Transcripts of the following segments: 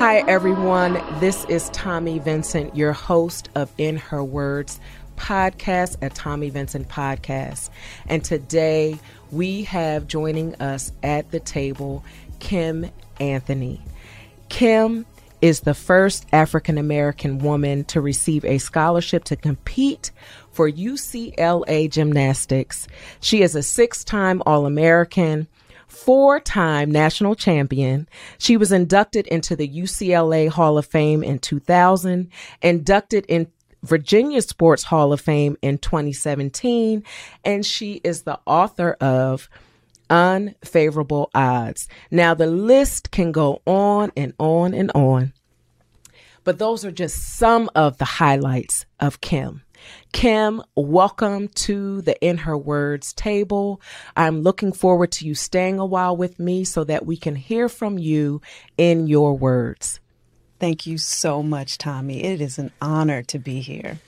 Hi, everyone. This is Tommi Vincent, your host of In Her Words podcast at Tommi Vincent Podcast. And today we have joining us at the table Kim Anthony. Kim is the first African American woman to receive a scholarship to compete for UCLA gymnastics. She is a six time All American four time national champion. She was inducted into the UCLA Hall of Fame in 2000, inducted in Virginia Sports Hall of Fame in 2017, and she is the author of Unfavorable Odds. Now, the list can go on and on and on, but those are just some of the highlights of Kim. Kim, welcome to the In Her Words table. I'm looking forward to you staying a while with me so that we can hear from you in your words. Thank you so much, Tommi. It is an honor to be here.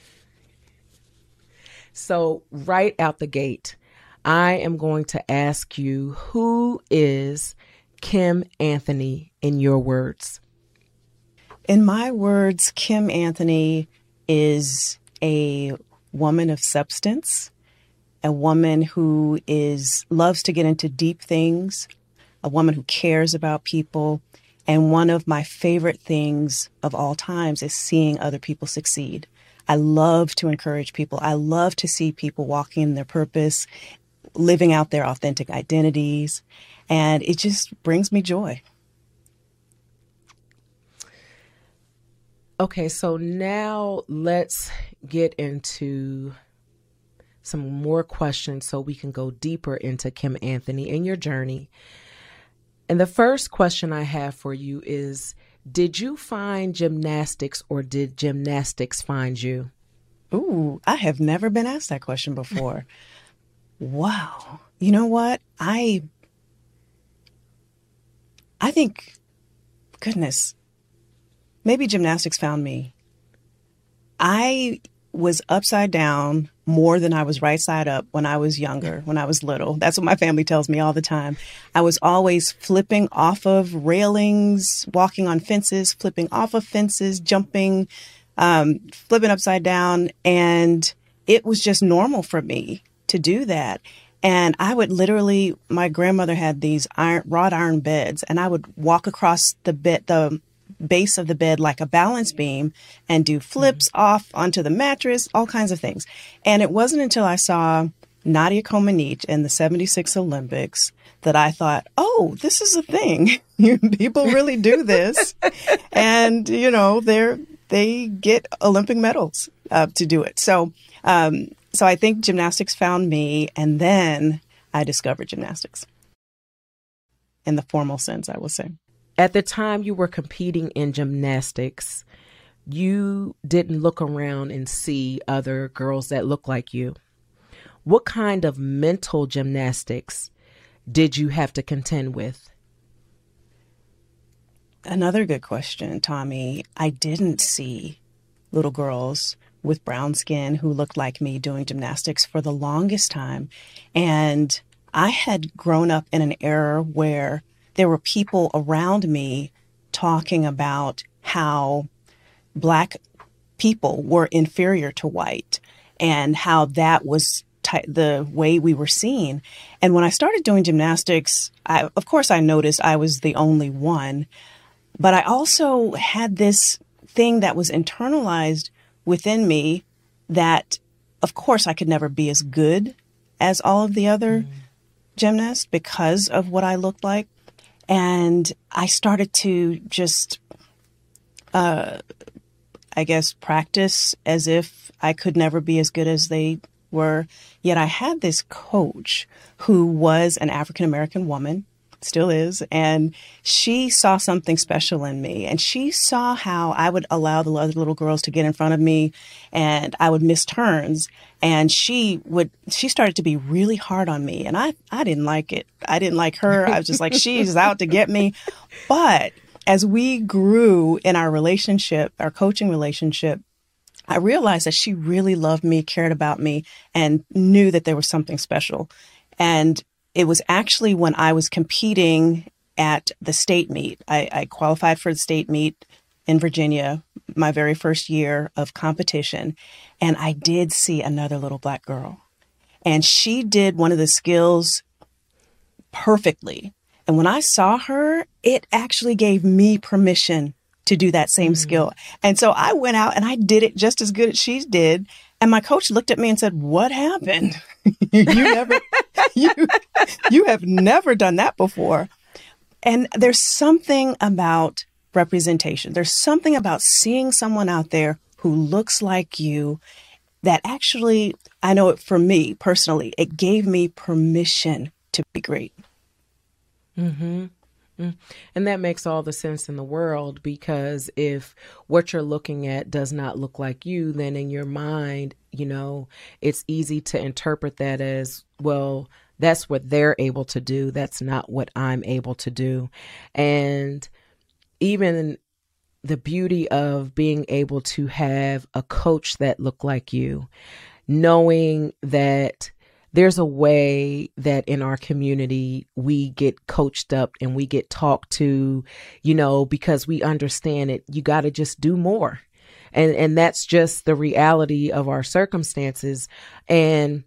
So, right out the gate, I am going to ask you who is Kim Anthony in your words? In my words, Kim Anthony is a woman of substance, a woman who is loves to get into deep things, a woman who cares about people, and one of my favorite things of all times is seeing other people succeed. I love to encourage people. I love to see people walking in their purpose, living out their authentic identities, and it just brings me joy. Okay, so now let's get into some more questions so we can go deeper into Kim Anthony and your journey. And the first question I have for you is Did you find gymnastics or did gymnastics find you? Ooh, I have never been asked that question before. wow. You know what? I I think goodness, maybe gymnastics found me. I was upside down more than I was right side up when I was younger, when I was little. That's what my family tells me all the time. I was always flipping off of railings, walking on fences, flipping off of fences, jumping, um, flipping upside down. And it was just normal for me to do that. And I would literally, my grandmother had these iron, wrought iron beds, and I would walk across the bed, the base of the bed like a balance beam and do flips mm-hmm. off onto the mattress, all kinds of things. And it wasn't until I saw Nadia Comaneci in the 76 Olympics that I thought, oh, this is a thing. People really do this. and, you know, they're, they get Olympic medals uh, to do it. So, um, so I think gymnastics found me and then I discovered gymnastics in the formal sense, I will say at the time you were competing in gymnastics, you didn't look around and see other girls that look like you. What kind of mental gymnastics did you have to contend with? Another good question, Tommi. I didn't see little girls with brown skin who looked like me doing gymnastics for the longest time. And I had grown up in an era where there were people around me talking about how black people were inferior to white and how that was t- the way we were seen. And when I started doing gymnastics, I, of course, I noticed I was the only one, but I also had this thing that was internalized within me that, of course, I could never be as good as all of the other mm. gymnasts because of what I looked like. And I started to just, uh, I guess, practice as if I could never be as good as they were. Yet I had this coach who was an African American woman still is. And she saw something special in me. And she saw how I would allow the other little girls to get in front of me and I would miss turns. And she would, she started to be really hard on me. And I, I didn't like it. I didn't like her. I was just like, she's out to get me. But as we grew in our relationship, our coaching relationship, I realized that she really loved me, cared about me, and knew that there was something special. And it was actually when I was competing at the state meet. I, I qualified for the state meet in Virginia, my very first year of competition, and I did see another little black girl. And she did one of the skills perfectly. And when I saw her, it actually gave me permission to do that same mm-hmm. skill. And so I went out and I did it just as good as she did. And my coach looked at me and said, What happened? you never, you, you have never done that before. And there's something about representation. There's something about seeing someone out there who looks like you that actually, I know it for me personally, it gave me permission to be great. Mm-hmm. Mm. And that makes all the sense in the world because if what you're looking at does not look like you, then in your mind, you know, it's easy to interpret that as, well, that's what they're able to do. That's not what I'm able to do. And even the beauty of being able to have a coach that looked like you, knowing that there's a way that in our community we get coached up and we get talked to, you know, because we understand it. You got to just do more. And and that's just the reality of our circumstances and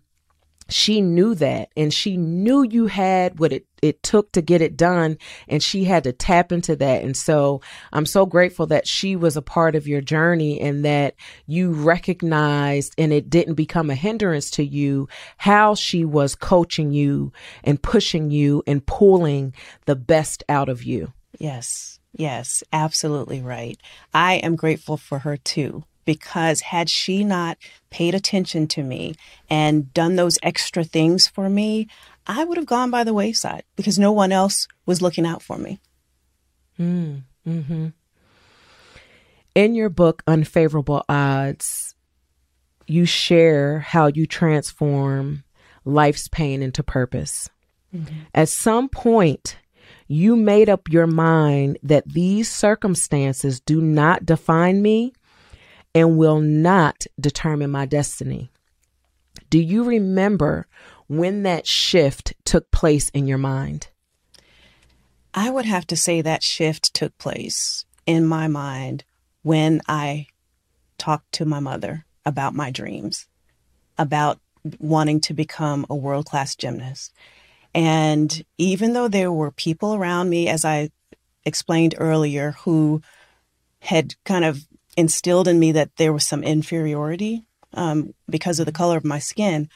she knew that and she knew you had what it, it took to get it done and she had to tap into that. And so i'm so grateful that she was a part of your journey and that you recognized and it didn't become a hindrance to you how she was coaching you and pushing you and pulling the best out of you. Yes. Yes. Absolutely right. I am grateful for her too because had she not paid attention to me and done those extra things for me, I would have gone by the wayside because no one else was looking out for me. Mm, hmm In your book, Unfavorable Odds, you share how you transform life's pain into purpose. Mm-hmm. At some point, you made up your mind that these circumstances do not define me and will not determine my destiny. Do you remember when that shift took place in your mind? I would have to say that shift took place in my mind when I talked to my mother about my dreams, about wanting to become a world class gymnast. And even though there were people around me, as I explained earlier, who had kind of instilled in me that there was some inferiority um, because of the color of my skin.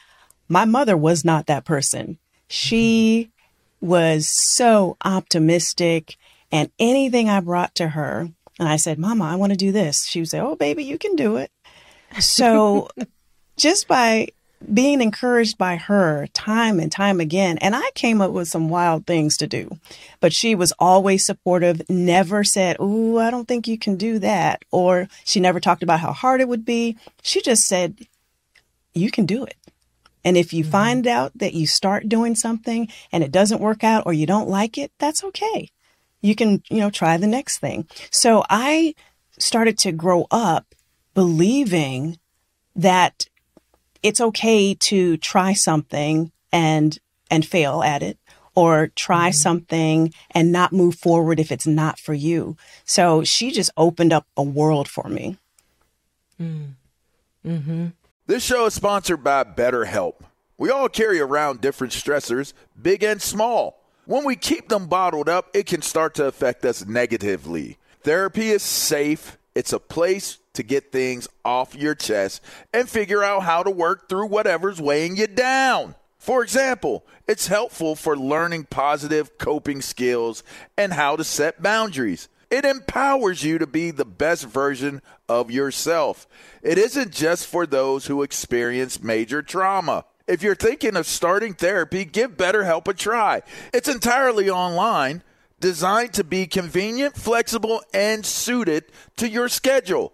My mother was not that person. She was so optimistic, and anything I brought to her, and I said, Mama, I want to do this, she would say, Oh, baby, you can do it. So just by being encouraged by her time and time again. And I came up with some wild things to do, but she was always supportive, never said, Oh, I don't think you can do that. Or she never talked about how hard it would be. She just said, You can do it. And if you mm-hmm. find out that you start doing something and it doesn't work out or you don't like it, that's okay. You can, you know, try the next thing. So I started to grow up believing that it's okay to try something and and fail at it or try mm-hmm. something and not move forward if it's not for you. So she just opened up a world for me. Mm. Mm-hmm. This show is sponsored by BetterHelp. We all carry around different stressors, big and small. When we keep them bottled up, it can start to affect us negatively. Therapy is safe, it's a place to get things off your chest and figure out how to work through whatever's weighing you down. For example, it's helpful for learning positive coping skills and how to set boundaries. It empowers you to be the best version of yourself. It isn't just for those who experience major trauma. If you're thinking of starting therapy, give BetterHelp a try. It's entirely online, designed to be convenient, flexible, and suited to your schedule.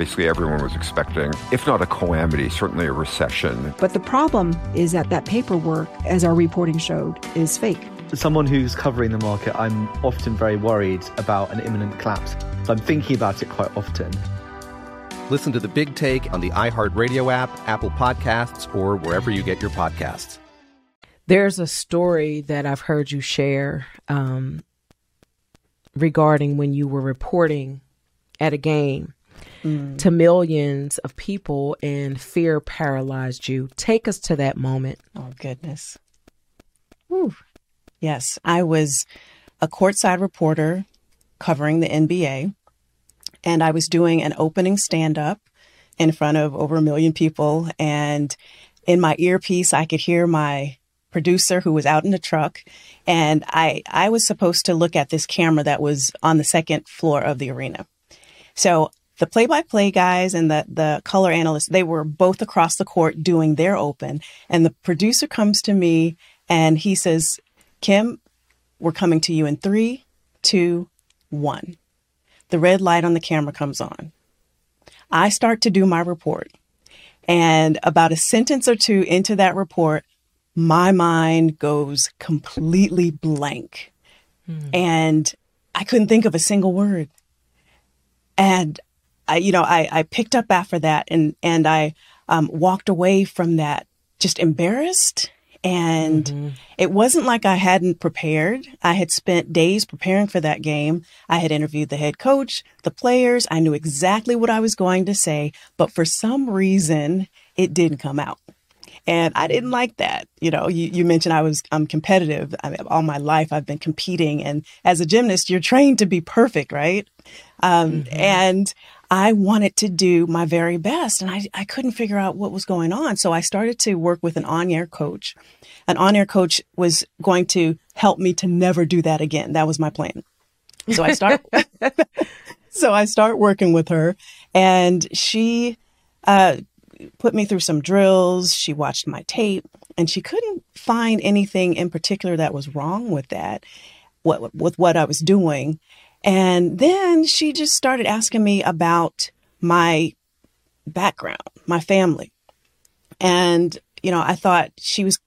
basically everyone was expecting, if not a calamity, certainly a recession. But the problem is that that paperwork, as our reporting showed, is fake. As someone who's covering the market, I'm often very worried about an imminent collapse. So I'm thinking about it quite often. Listen to the big take on the iHeartRadio app, Apple Podcasts, or wherever you get your podcasts. There's a story that I've heard you share um, regarding when you were reporting at a game to millions of people and fear paralyzed you. Take us to that moment. Oh, goodness. Whew. Yes, I was a courtside reporter covering the NBA, and I was doing an opening stand up in front of over a million people. And in my earpiece, I could hear my producer who was out in the truck and I I was supposed to look at this camera that was on the second floor of the arena. So the play by play guys and the, the color analysts, they were both across the court doing their open. And the producer comes to me and he says, Kim, we're coming to you in three, two, one. The red light on the camera comes on. I start to do my report. And about a sentence or two into that report, my mind goes completely blank. Mm. And I couldn't think of a single word. And I, you know, I, I picked up after that and, and I um, walked away from that just embarrassed And mm-hmm. it wasn't like I hadn't prepared. I had spent days preparing for that game. I had interviewed the head coach, the players. I knew exactly what I was going to say, but for some reason, it didn't come out. And I didn't like that. You know, you, you mentioned I was I'm competitive. I mean, all my life I've been competing, and as a gymnast, you're trained to be perfect, right? Um, mm-hmm. And I wanted to do my very best and I, I couldn't figure out what was going on. So I started to work with an on air coach. An on air coach was going to help me to never do that again. That was my plan. So I start, so I start working with her and she, uh, put me through some drills. She watched my tape and she couldn't find anything in particular that was wrong with that, what, with what I was doing. And then she just started asking me about my background, my family. And, you know, I thought she was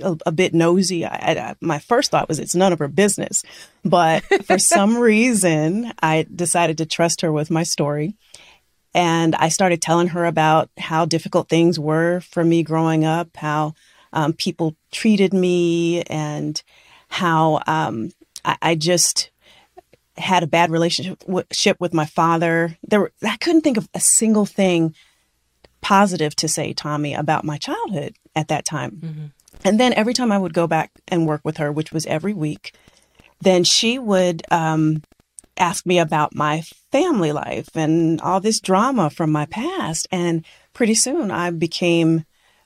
a, a bit nosy. I, I, my first thought was it's none of her business. But for some reason, I decided to trust her with my story. And I started telling her about how difficult things were for me growing up, how um, people treated me, and how um, I, I just had a bad relationship with my father. There, were, I couldn't think of a single thing positive to say, Tommi, about my childhood at that time. Mm-hmm. And then every time I would go back and work with her, which was every week, then she would um, ask me about my family life and all this drama from my past. And pretty soon I became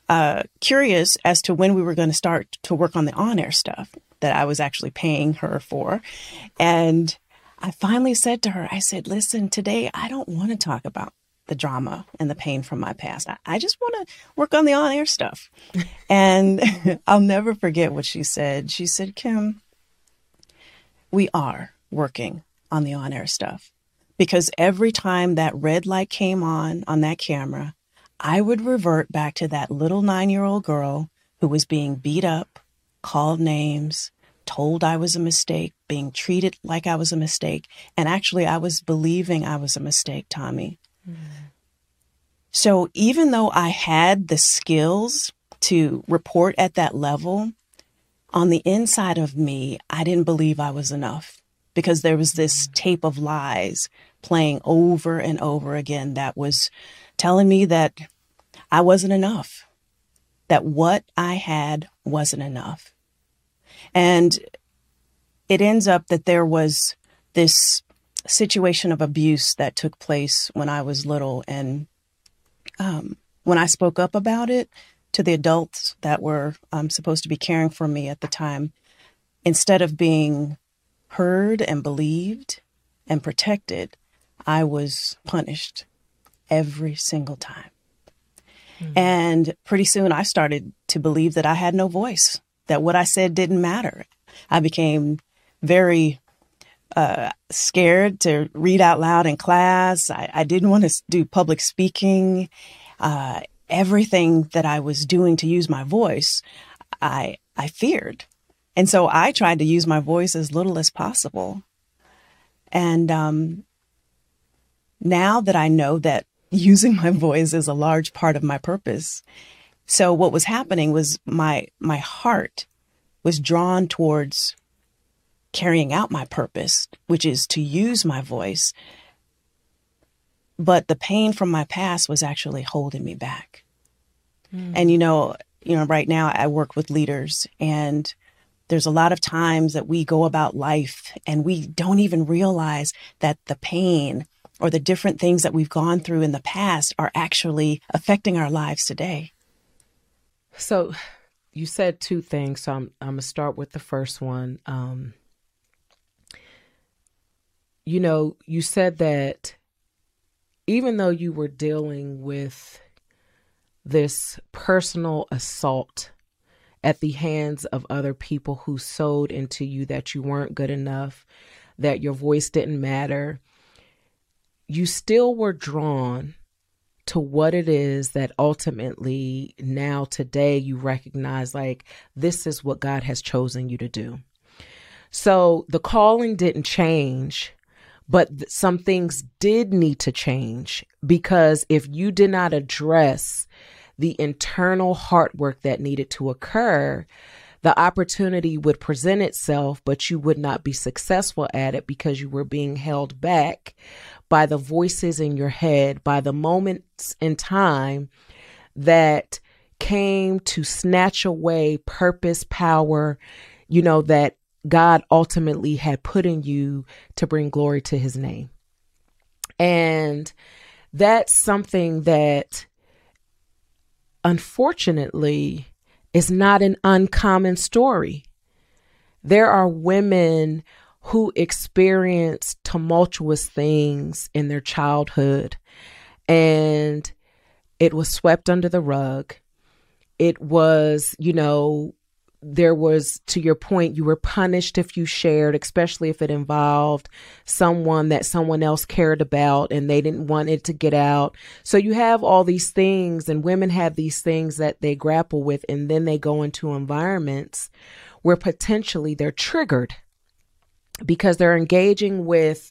uh, curious as to when we were going to start to work on the on air stuff that I was actually paying her for. And I finally said to her, I said, listen, today I don't want to talk about the drama and the pain from my past. I, I just want to work on the on air stuff. and I'll never forget what she said. She said, Kim, we are working on the on air stuff because every time that red light came on on that camera, I would revert back to that little nine year old girl who was being beat up, called names, told I was a mistake, being treated like I was a mistake. And actually, I was believing I was a mistake, Tommi. Mm. So even though I had the skills to report at that level, on the inside of me, I didn't believe I was enough because there was this mm. tape of lies playing over and over again that was telling me that I wasn't enough, that what I had wasn't enough. And it ends up that there was this situation of abuse that took place when I was little. And um, when I spoke up about it to the adults that were um, supposed to be caring for me at the time, instead of being heard and believed and protected, I was punished every single time. Mm-hmm. And pretty soon I started to believe that I had no voice that what I said didn't matter. I became very uh, scared to read out loud in class. I, I didn't want to do public speaking. Uh, everything that I was doing to use my voice, I I feared, and so I tried to use my voice as little as possible. And um, now that I know that using my voice is a large part of my purpose, so what was happening was my my heart was drawn towards carrying out my purpose, which is to use my voice. But the pain from my past was actually holding me back. Mm. And you know, you know, right now I work with leaders and there's a lot of times that we go about life and we don't even realize that the pain or the different things that we've gone through in the past are actually affecting our lives today. So you said two things, so I'm I'm gonna start with the first one. Um, you know, you said that even though you were dealing with this personal assault at the hands of other people who sowed into you that you weren't good enough, that your voice didn't matter, you still were drawn to what it is that ultimately now today you recognize like this is what God has chosen you to do. So the calling didn't change, but some things did need to change because if you did not address the internal heart work that needed to occur, the opportunity would present itself, but you would not be successful at it because you were being held back by the voices in your head, by the moments in time that came to snatch away purpose, power, you know, that God ultimately had put in you to bring glory to his name. And that's something that unfortunately is not an uncommon story. There are women who experience tumultuous things in their childhood and it was swept under the rug. It was, you know, there was to your point you were punished if you shared especially if it involved someone that someone else cared about and they didn't want it to get out. So you have all these things and women have these things that they grapple with and then they go into environments where potentially they're triggered because they're engaging with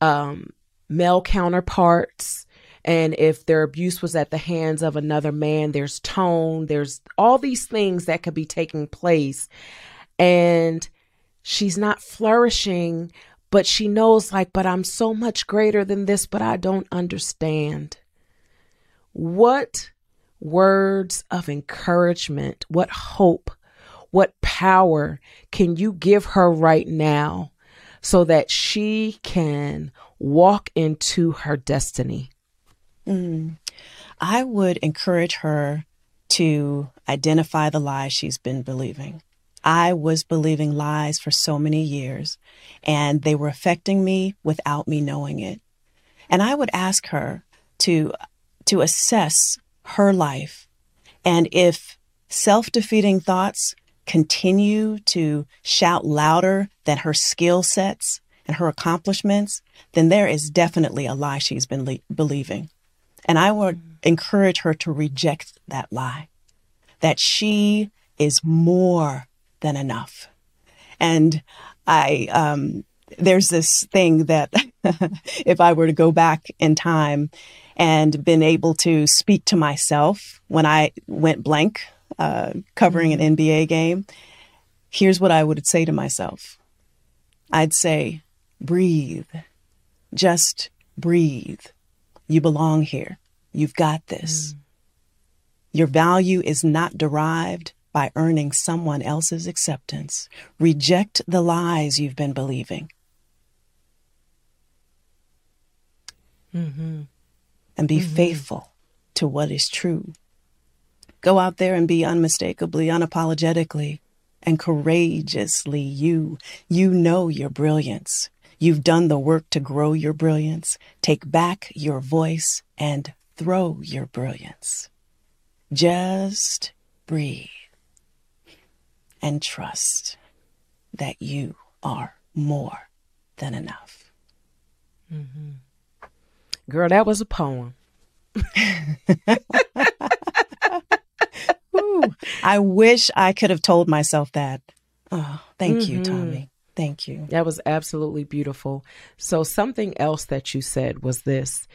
um, male counterparts and if their abuse was at the hands of another man, there's tone, there's all these things that could be taking place. And she's not flourishing, but she knows, like, but I'm so much greater than this, but I don't understand. What words of encouragement, what hope, what power can you give her right now so that she can walk into her destiny? Mm. I would encourage her to identify the lies she's been believing. I was believing lies for so many years, and they were affecting me without me knowing it. And I would ask her to to assess her life, and if self-defeating thoughts continue to shout louder than her skill sets and her accomplishments, then there is definitely a lie she's been le- believing. And I would encourage her to reject that lie that she is more than enough. And I, um, there's this thing that if I were to go back in time and been able to speak to myself when I went blank uh, covering an NBA game, here's what I would say to myself I'd say, breathe, just breathe. You belong here. You've got this. Mm. Your value is not derived by earning someone else's acceptance. Reject the lies you've been believing. Mm-hmm. And be mm-hmm. faithful to what is true. Go out there and be unmistakably, unapologetically, and courageously you. You know your brilliance. You've done the work to grow your brilliance. Take back your voice and throw your brilliance. Just breathe and trust that you are more than enough. Mm-hmm. Girl, that was a poem. Ooh, I wish I could have told myself that. Oh, thank mm-hmm. you, Tommi. Thank you. That was absolutely beautiful. So, something else that you said was this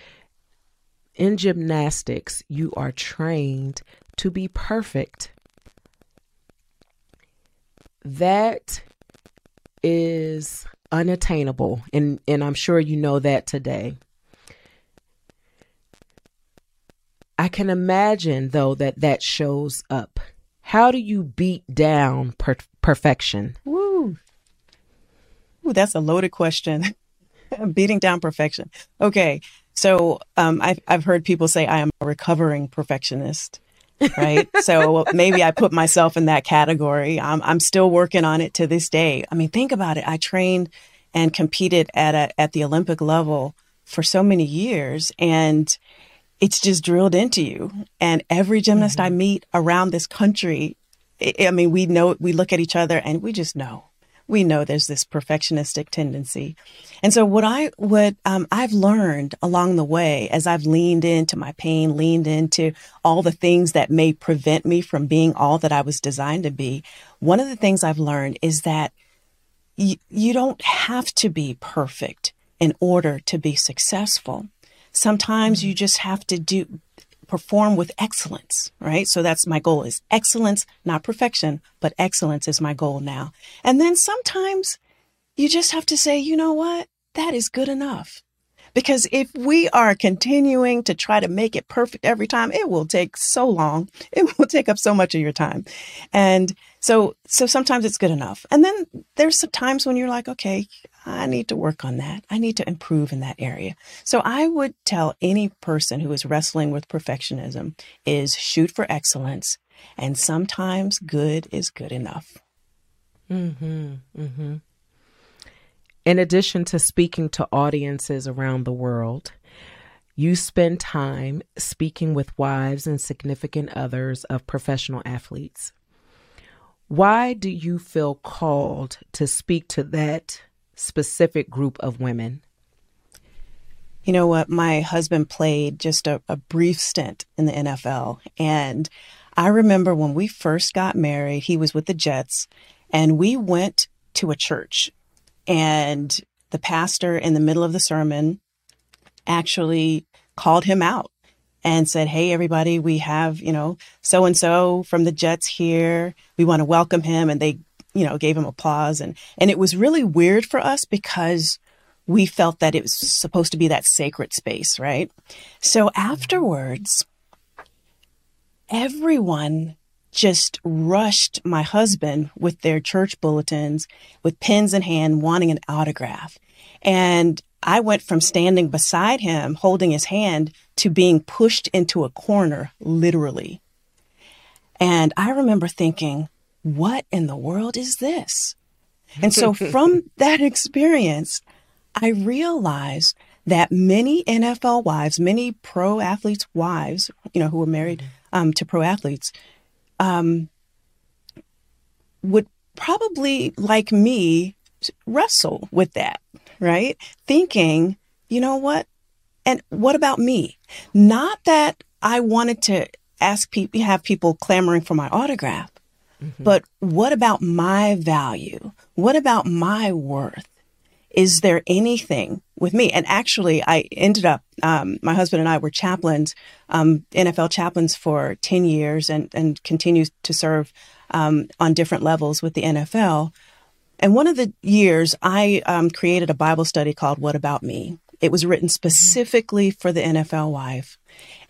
in gymnastics, you are trained to be perfect. That is unattainable, and, and I'm sure you know that today. I can imagine, though, that that shows up. How do you beat down per- perfection? Woo. Ooh, that's a loaded question. Beating down perfection. Okay. So um, I've, I've heard people say I am a recovering perfectionist. right? so maybe I put myself in that category. I'm, I'm still working on it to this day. I mean, think about it. I trained and competed at a, at the Olympic level for so many years, and it's just drilled into you. And every gymnast mm-hmm. I meet around this country, I mean, we know we look at each other and we just know we know there's this perfectionistic tendency. And so what I what um, I've learned along the way as I've leaned into my pain, leaned into all the things that may prevent me from being all that I was designed to be. One of the things I've learned is that y- you don't have to be perfect in order to be successful. Sometimes you just have to do perform with excellence, right? So that's my goal is excellence, not perfection, but excellence is my goal now. And then sometimes you just have to say, you know what? That is good enough. Because if we are continuing to try to make it perfect every time, it will take so long. It will take up so much of your time. And so, so sometimes it's good enough. And then there's some times when you're like, okay, I need to work on that. I need to improve in that area. So I would tell any person who is wrestling with perfectionism is shoot for excellence. And sometimes good is good enough. Mm-hmm. Mm-hmm. In addition to speaking to audiences around the world, you spend time speaking with wives and significant others of professional athletes. Why do you feel called to speak to that specific group of women? You know what? My husband played just a, a brief stint in the NFL. And I remember when we first got married, he was with the Jets, and we went to a church and the pastor, in the middle of the sermon, actually called him out and said, Hey, everybody, we have, you know, so and so from the Jets here. We want to welcome him. And they, you know, gave him applause. And, and it was really weird for us because we felt that it was supposed to be that sacred space, right? So afterwards, everyone just rushed my husband with their church bulletins, with pens in hand, wanting an autograph. And I went from standing beside him, holding his hand, to being pushed into a corner, literally. And I remember thinking, what in the world is this? And so from that experience, I realized that many NFL wives, many pro athletes' wives, you know, who were married um, to pro athletes, um, would probably, like me, wrestle with that, right? Thinking, you know what? And what about me? Not that I wanted to ask people, have people clamoring for my autograph, mm-hmm. but what about my value? What about my worth? Is there anything with me? And actually, I ended up, um, my husband and I were chaplains, um, NFL chaplains for 10 years and, and continue to serve um, on different levels with the NFL. And one of the years, I um, created a Bible study called What About Me? It was written specifically for the NFL wife.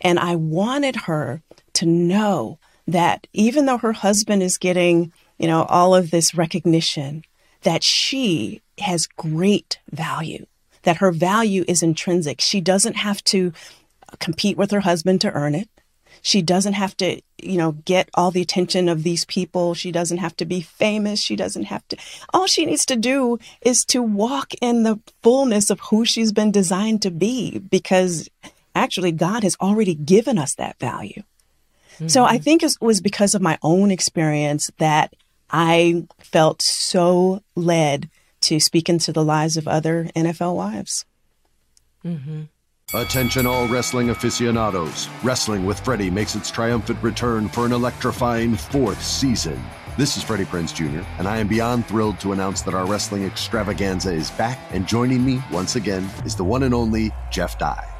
And I wanted her to know that even though her husband is getting, you know, all of this recognition, that she has great value, that her value is intrinsic. She doesn't have to compete with her husband to earn it. She doesn't have to, you know, get all the attention of these people. She doesn't have to be famous. She doesn't have to. All she needs to do is to walk in the fullness of who she's been designed to be because actually God has already given us that value. Mm-hmm. So I think it was because of my own experience that I felt so led to speak into the lives of other NFL wives. Mm-hmm. Attention, all wrestling aficionados. Wrestling with Freddie makes its triumphant return for an electrifying fourth season. This is Freddie Prinze Jr., and I am beyond thrilled to announce that our wrestling extravaganza is back, and joining me once again is the one and only Jeff Dye.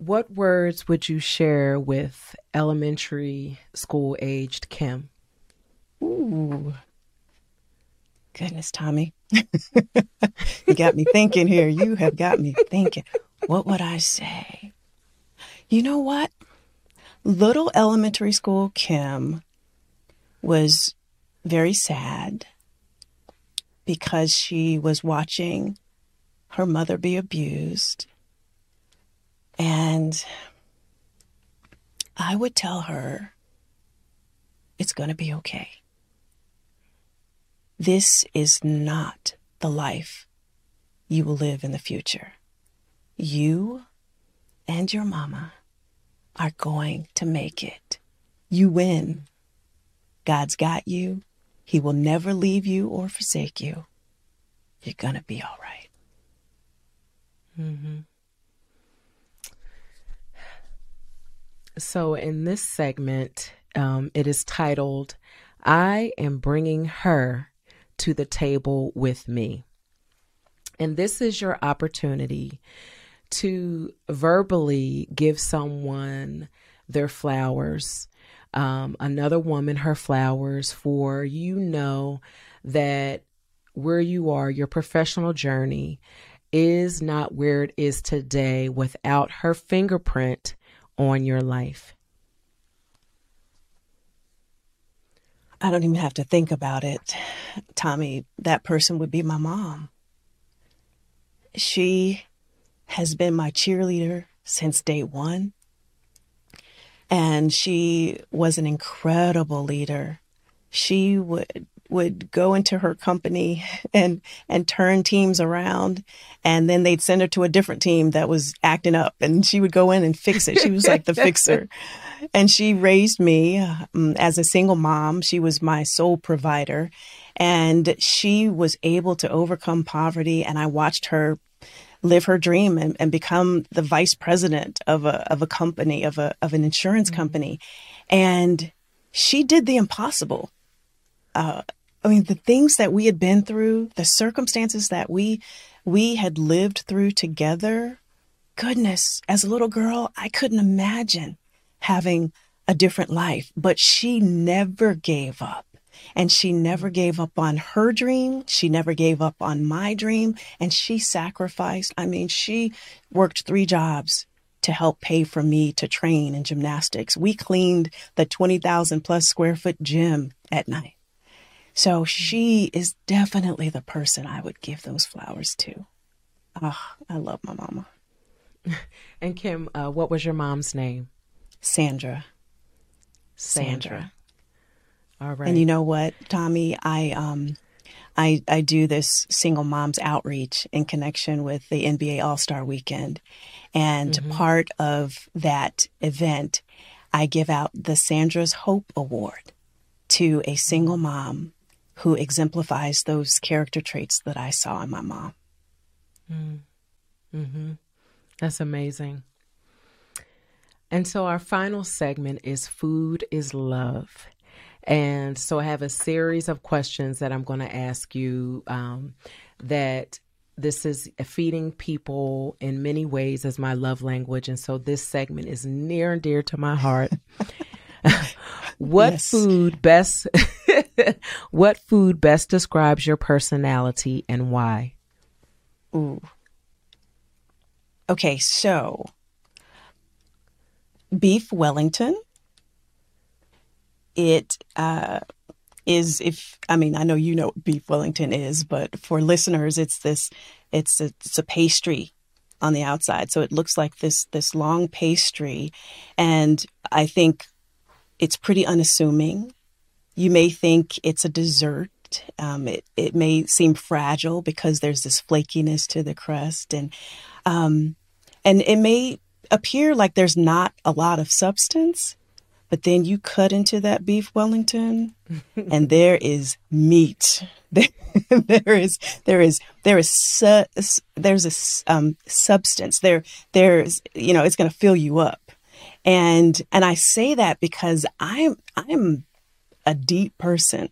What words would you share with elementary school aged Kim? Ooh. Goodness, Tommi. you got me thinking here. You have got me thinking. What would I say? You know what? Little elementary school Kim was very sad because she was watching her mother be abused and I would tell her, it's going to be okay. This is not the life you will live in the future. You and your mama are going to make it. You win. God's got you. He will never leave you or forsake you. You're going to be all right. Mm-hmm. So, in this segment, um, it is titled, I Am Bringing Her to the Table with Me. And this is your opportunity to verbally give someone their flowers, um, another woman her flowers, for you know that where you are, your professional journey is not where it is today without her fingerprint on your life? I don't even have to think about it. Tommi, that person would be my mom. She has been my cheerleader since day one. And she was an incredible leader. She would would go into her company and and turn teams around and then they'd send her to a different team that was acting up and she would go in and fix it. She was like the fixer. And she raised me um, as a single mom. She was my sole provider. And she was able to overcome poverty and i watched her live her dream and, and become the vice president of a of a company of a of an insurance mm-hmm. company. And she did the impossible uh, I mean, the things that we had been through, the circumstances that we we had lived through together. Goodness, as a little girl, I couldn't imagine having a different life, but she never gave up. And she never gave up on her dream. She never gave up on my dream. And she sacrificed. I mean, she worked three jobs to help pay for me to train in gymnastics. We cleaned the 20,000 plus square foot gym at night. So she is definitely the person I would give those flowers to. Oh, I love my mama. And Kim, uh, what was your mom's name? Sandra. Sandra. Sandra. All right. And you know what, Tommi, I um I I do this single moms outreach in connection with the NBA All-Star weekend. And mm-hmm. part of that event, I give out the Sandra's Hope Award to a single mom who exemplifies those character traits that I saw in my mom. Mm. hmm That's amazing. And so our final segment is Food is Love. And so I have a series of questions that I'm going to ask you um, that this is feeding people in many ways as my love language. And so this segment is near and dear to my heart. what food best what food best describes your personality and why? Ooh. Okay, so beef Wellington. It uh, is if I mean I know you know what beef Wellington is, but for listeners, it's this it's a, it's a pastry on the outside, so it looks like this this long pastry, and I think it's pretty unassuming. You may think it's a dessert. Um, it it may seem fragile because there's this flakiness to the crust, and um, and it may appear like there's not a lot of substance, but then you cut into that beef Wellington and there is meat. There, there is there is there is su- there's a um, substance there there's you know it's going to fill you up and and I say that because I'm I'm a deep person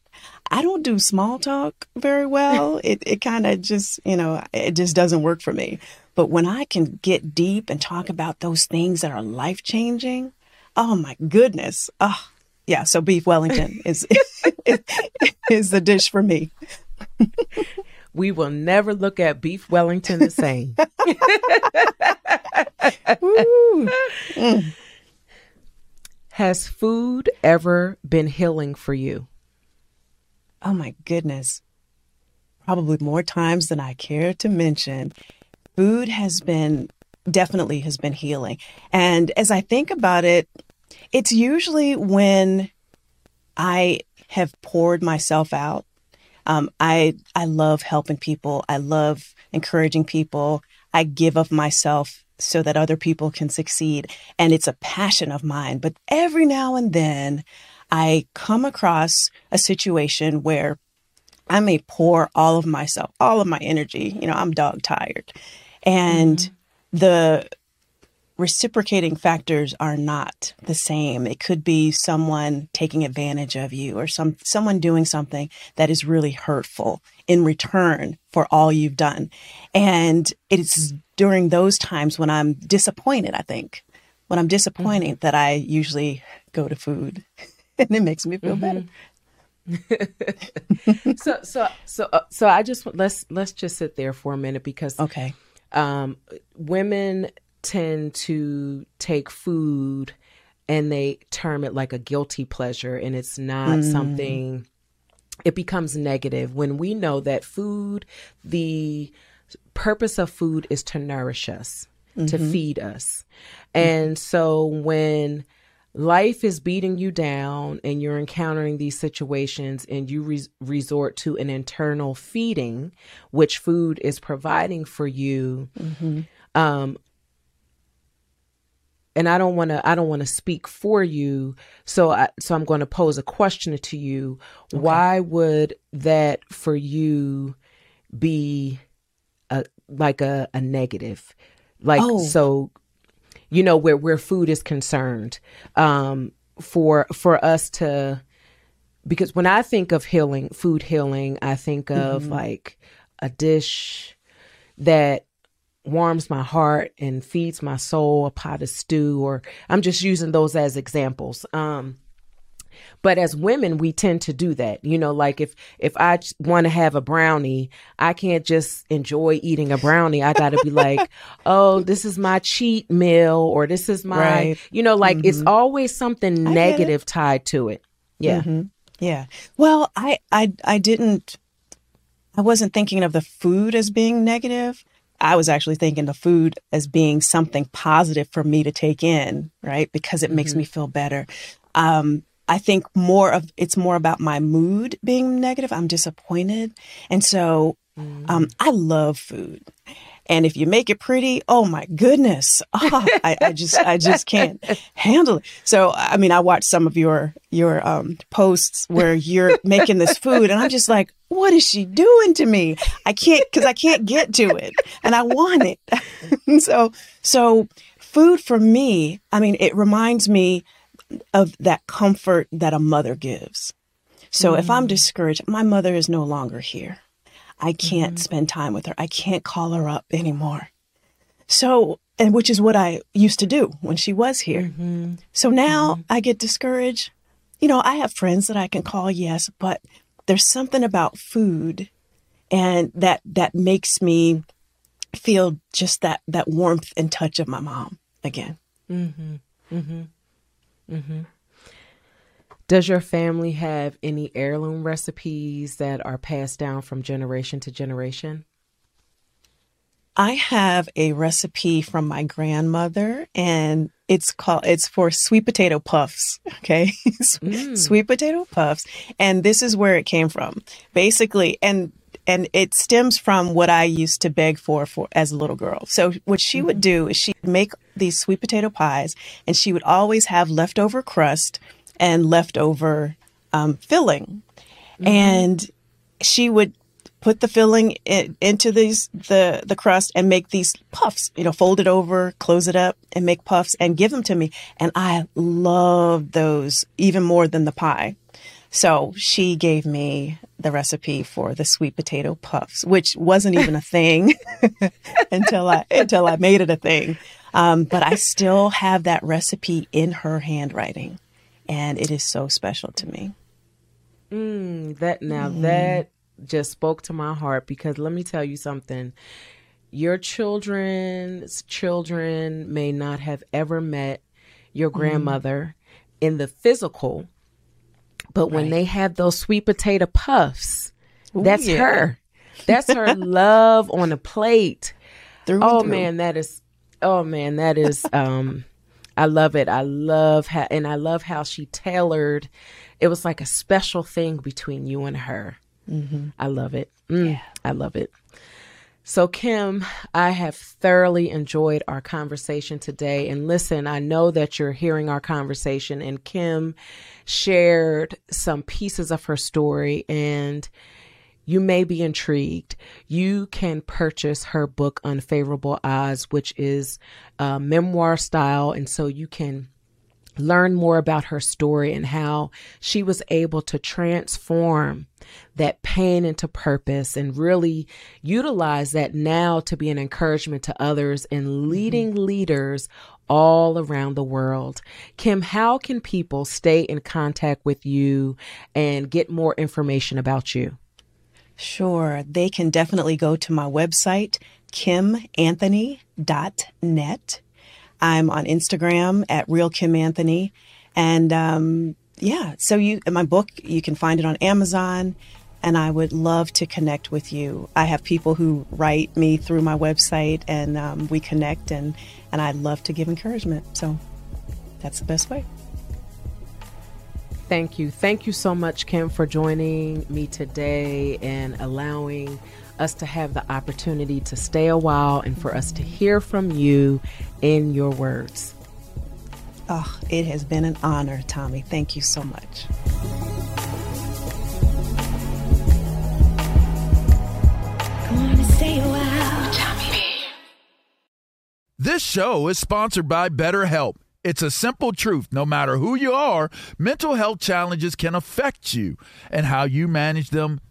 I don't do small talk very well it it kind of just you know it just doesn't work for me but when I can get deep and talk about those things that are life changing, oh my goodness. Oh, yeah. So beef Wellington is, is, is the dish for me. we will never look at beef Wellington the same. Has food ever been healing for you? Oh my goodness. Probably more times than I care to mention food has been definitely has been healing. And as I think about it, it's usually when I have poured myself out. Um, I I love helping people. I love encouraging people. I give of myself so that other people can succeed, and it's a passion of mine. But every now and then, I come across a situation where I may pour all of myself, all of my energy. You know, I'm dog tired, and mm-hmm. the reciprocating factors are not the same. It could be someone taking advantage of you or some someone doing something that is really hurtful in return for all you've done. And it's during those times when I'm disappointed, I think. When I'm disappointed mm-hmm. that I usually go to food and it makes me feel mm-hmm. better. so so so uh, so I just let's let's just sit there for a minute because okay um, women tend to take food and they term it like a guilty pleasure, and it's not mm. something. It becomes negative when we know that food, the purpose of food is to nourish us, mm-hmm. to feed us. And mm-hmm. so when life is beating you down and you're encountering these situations and you re- resort to an internal feeding which food is providing for you mm-hmm. um and I don't want to I don't want to speak for you so I, so I'm going to pose a question to you okay. why would that for you be like a, a negative like oh. so you know, where where food is concerned, um, for for us to because when I think of healing, food healing, I think of mm-hmm. like a dish that warms my heart and feeds my soul, a pot of stew, or I'm just using those as examples. Um, but as women, we tend to do that. You know, like if if I want to have a brownie, I can't just enjoy eating a brownie. I got to be like, "Oh, this is my cheat meal or this is my, right. you know, like mm-hmm. it's always something negative tied to it." Yeah. Mm-hmm. Yeah. Well, I I I didn't I wasn't thinking of the food as being negative. I was actually thinking the food as being something positive for me to take in, right? Because it mm-hmm. makes me feel better. Um, I think more of it's more about my mood being negative. I'm disappointed. And so um, mm. I love food. And if you make it pretty, oh my goodness, oh, I, I, just I just can't handle it. So I mean, I watched some of your your um, posts where you're making this food, and I'm just like, what is she doing to me? I can't because I can't get to it, and I want it. so so food for me, I mean, it reminds me of that comfort that a mother gives. So mm. if I'm mm. discouraged, my mother is no longer here. I can't mm. spend time with her. I can't call her up anymore. So, and which is what I used to do when she was here. Mm-hmm. So now mm-hmm. I get discouraged. You know, I have friends that I can call, yes, but there's something about food and that that makes me feel just that that warmth and touch of my mom again. Mm-hmm. Mm-hmm. Mm-hmm. Does your family have any heirloom recipes that are passed down from generation to generation? I have a recipe from my grandmother and it's called it's for sweet potato puffs, okay? mm. sweet potato puffs and this is where it came from. Basically and and it stems from what I used to beg for for as a little girl. So what she would mm-hmm. do is she'd make these sweet potato pies and she would always have leftover crust and leftover um, filling. Mm-hmm. And she would put the filling in, into these the the crust and make these puffs. You know, fold it over, close it up, and make puffs and give them to me. And I love those even more than the pie. So she gave me the recipe for the sweet potato puffs, which wasn't even a thing until I until I made it a thing. Um, but I still have that recipe in her handwriting, and it is so special to me. Mm, that now mm. that just spoke to my heart because let me tell you something. Your children's children may not have ever met your mm-hmm. grandmother mm. in the physical, but right. when they have those sweet potato puffs, Ooh, that's yeah. her. That's her love on a plate. Through oh through. man, that is oh man, that is um I love it. I love how and I love how she tailored it was like a special thing between you and her. Mm-hmm. I love it. Mm, yeah. I love it. So, Kim, I have thoroughly enjoyed our conversation today. And listen, I know that you're hearing our conversation, and Kim shared some pieces of her story, and you may be intrigued. You can purchase her book, Unfavorable Odds, which is memoir style. And so you can learn more about her story and how she was able to transform that pain into purpose and really utilize that now to be an encouragement to others and leading mm-hmm. leaders all around the world. Kim, how can people stay in contact with you and get more information about you? Sure. They can definitely go to my website, kimanthony.net. I'm on Instagram at Real Kim Anthony. And um, yeah, so you my book, you can find it on Amazon. And I would love to connect with you. I have people who write me through my website, and um, we connect, and and I'd love to give encouragement. So that's the best way. Thank you. Thank you so much, Kim, for joining me today and allowing us to have the opportunity to stay a while and for us to hear from you in your words. Oh, it has been an honor, Tommi. Thank you so much. This show is sponsored by BetterHelp. It's a simple truth. No matter who you are, mental health challenges can affect you, and how you manage them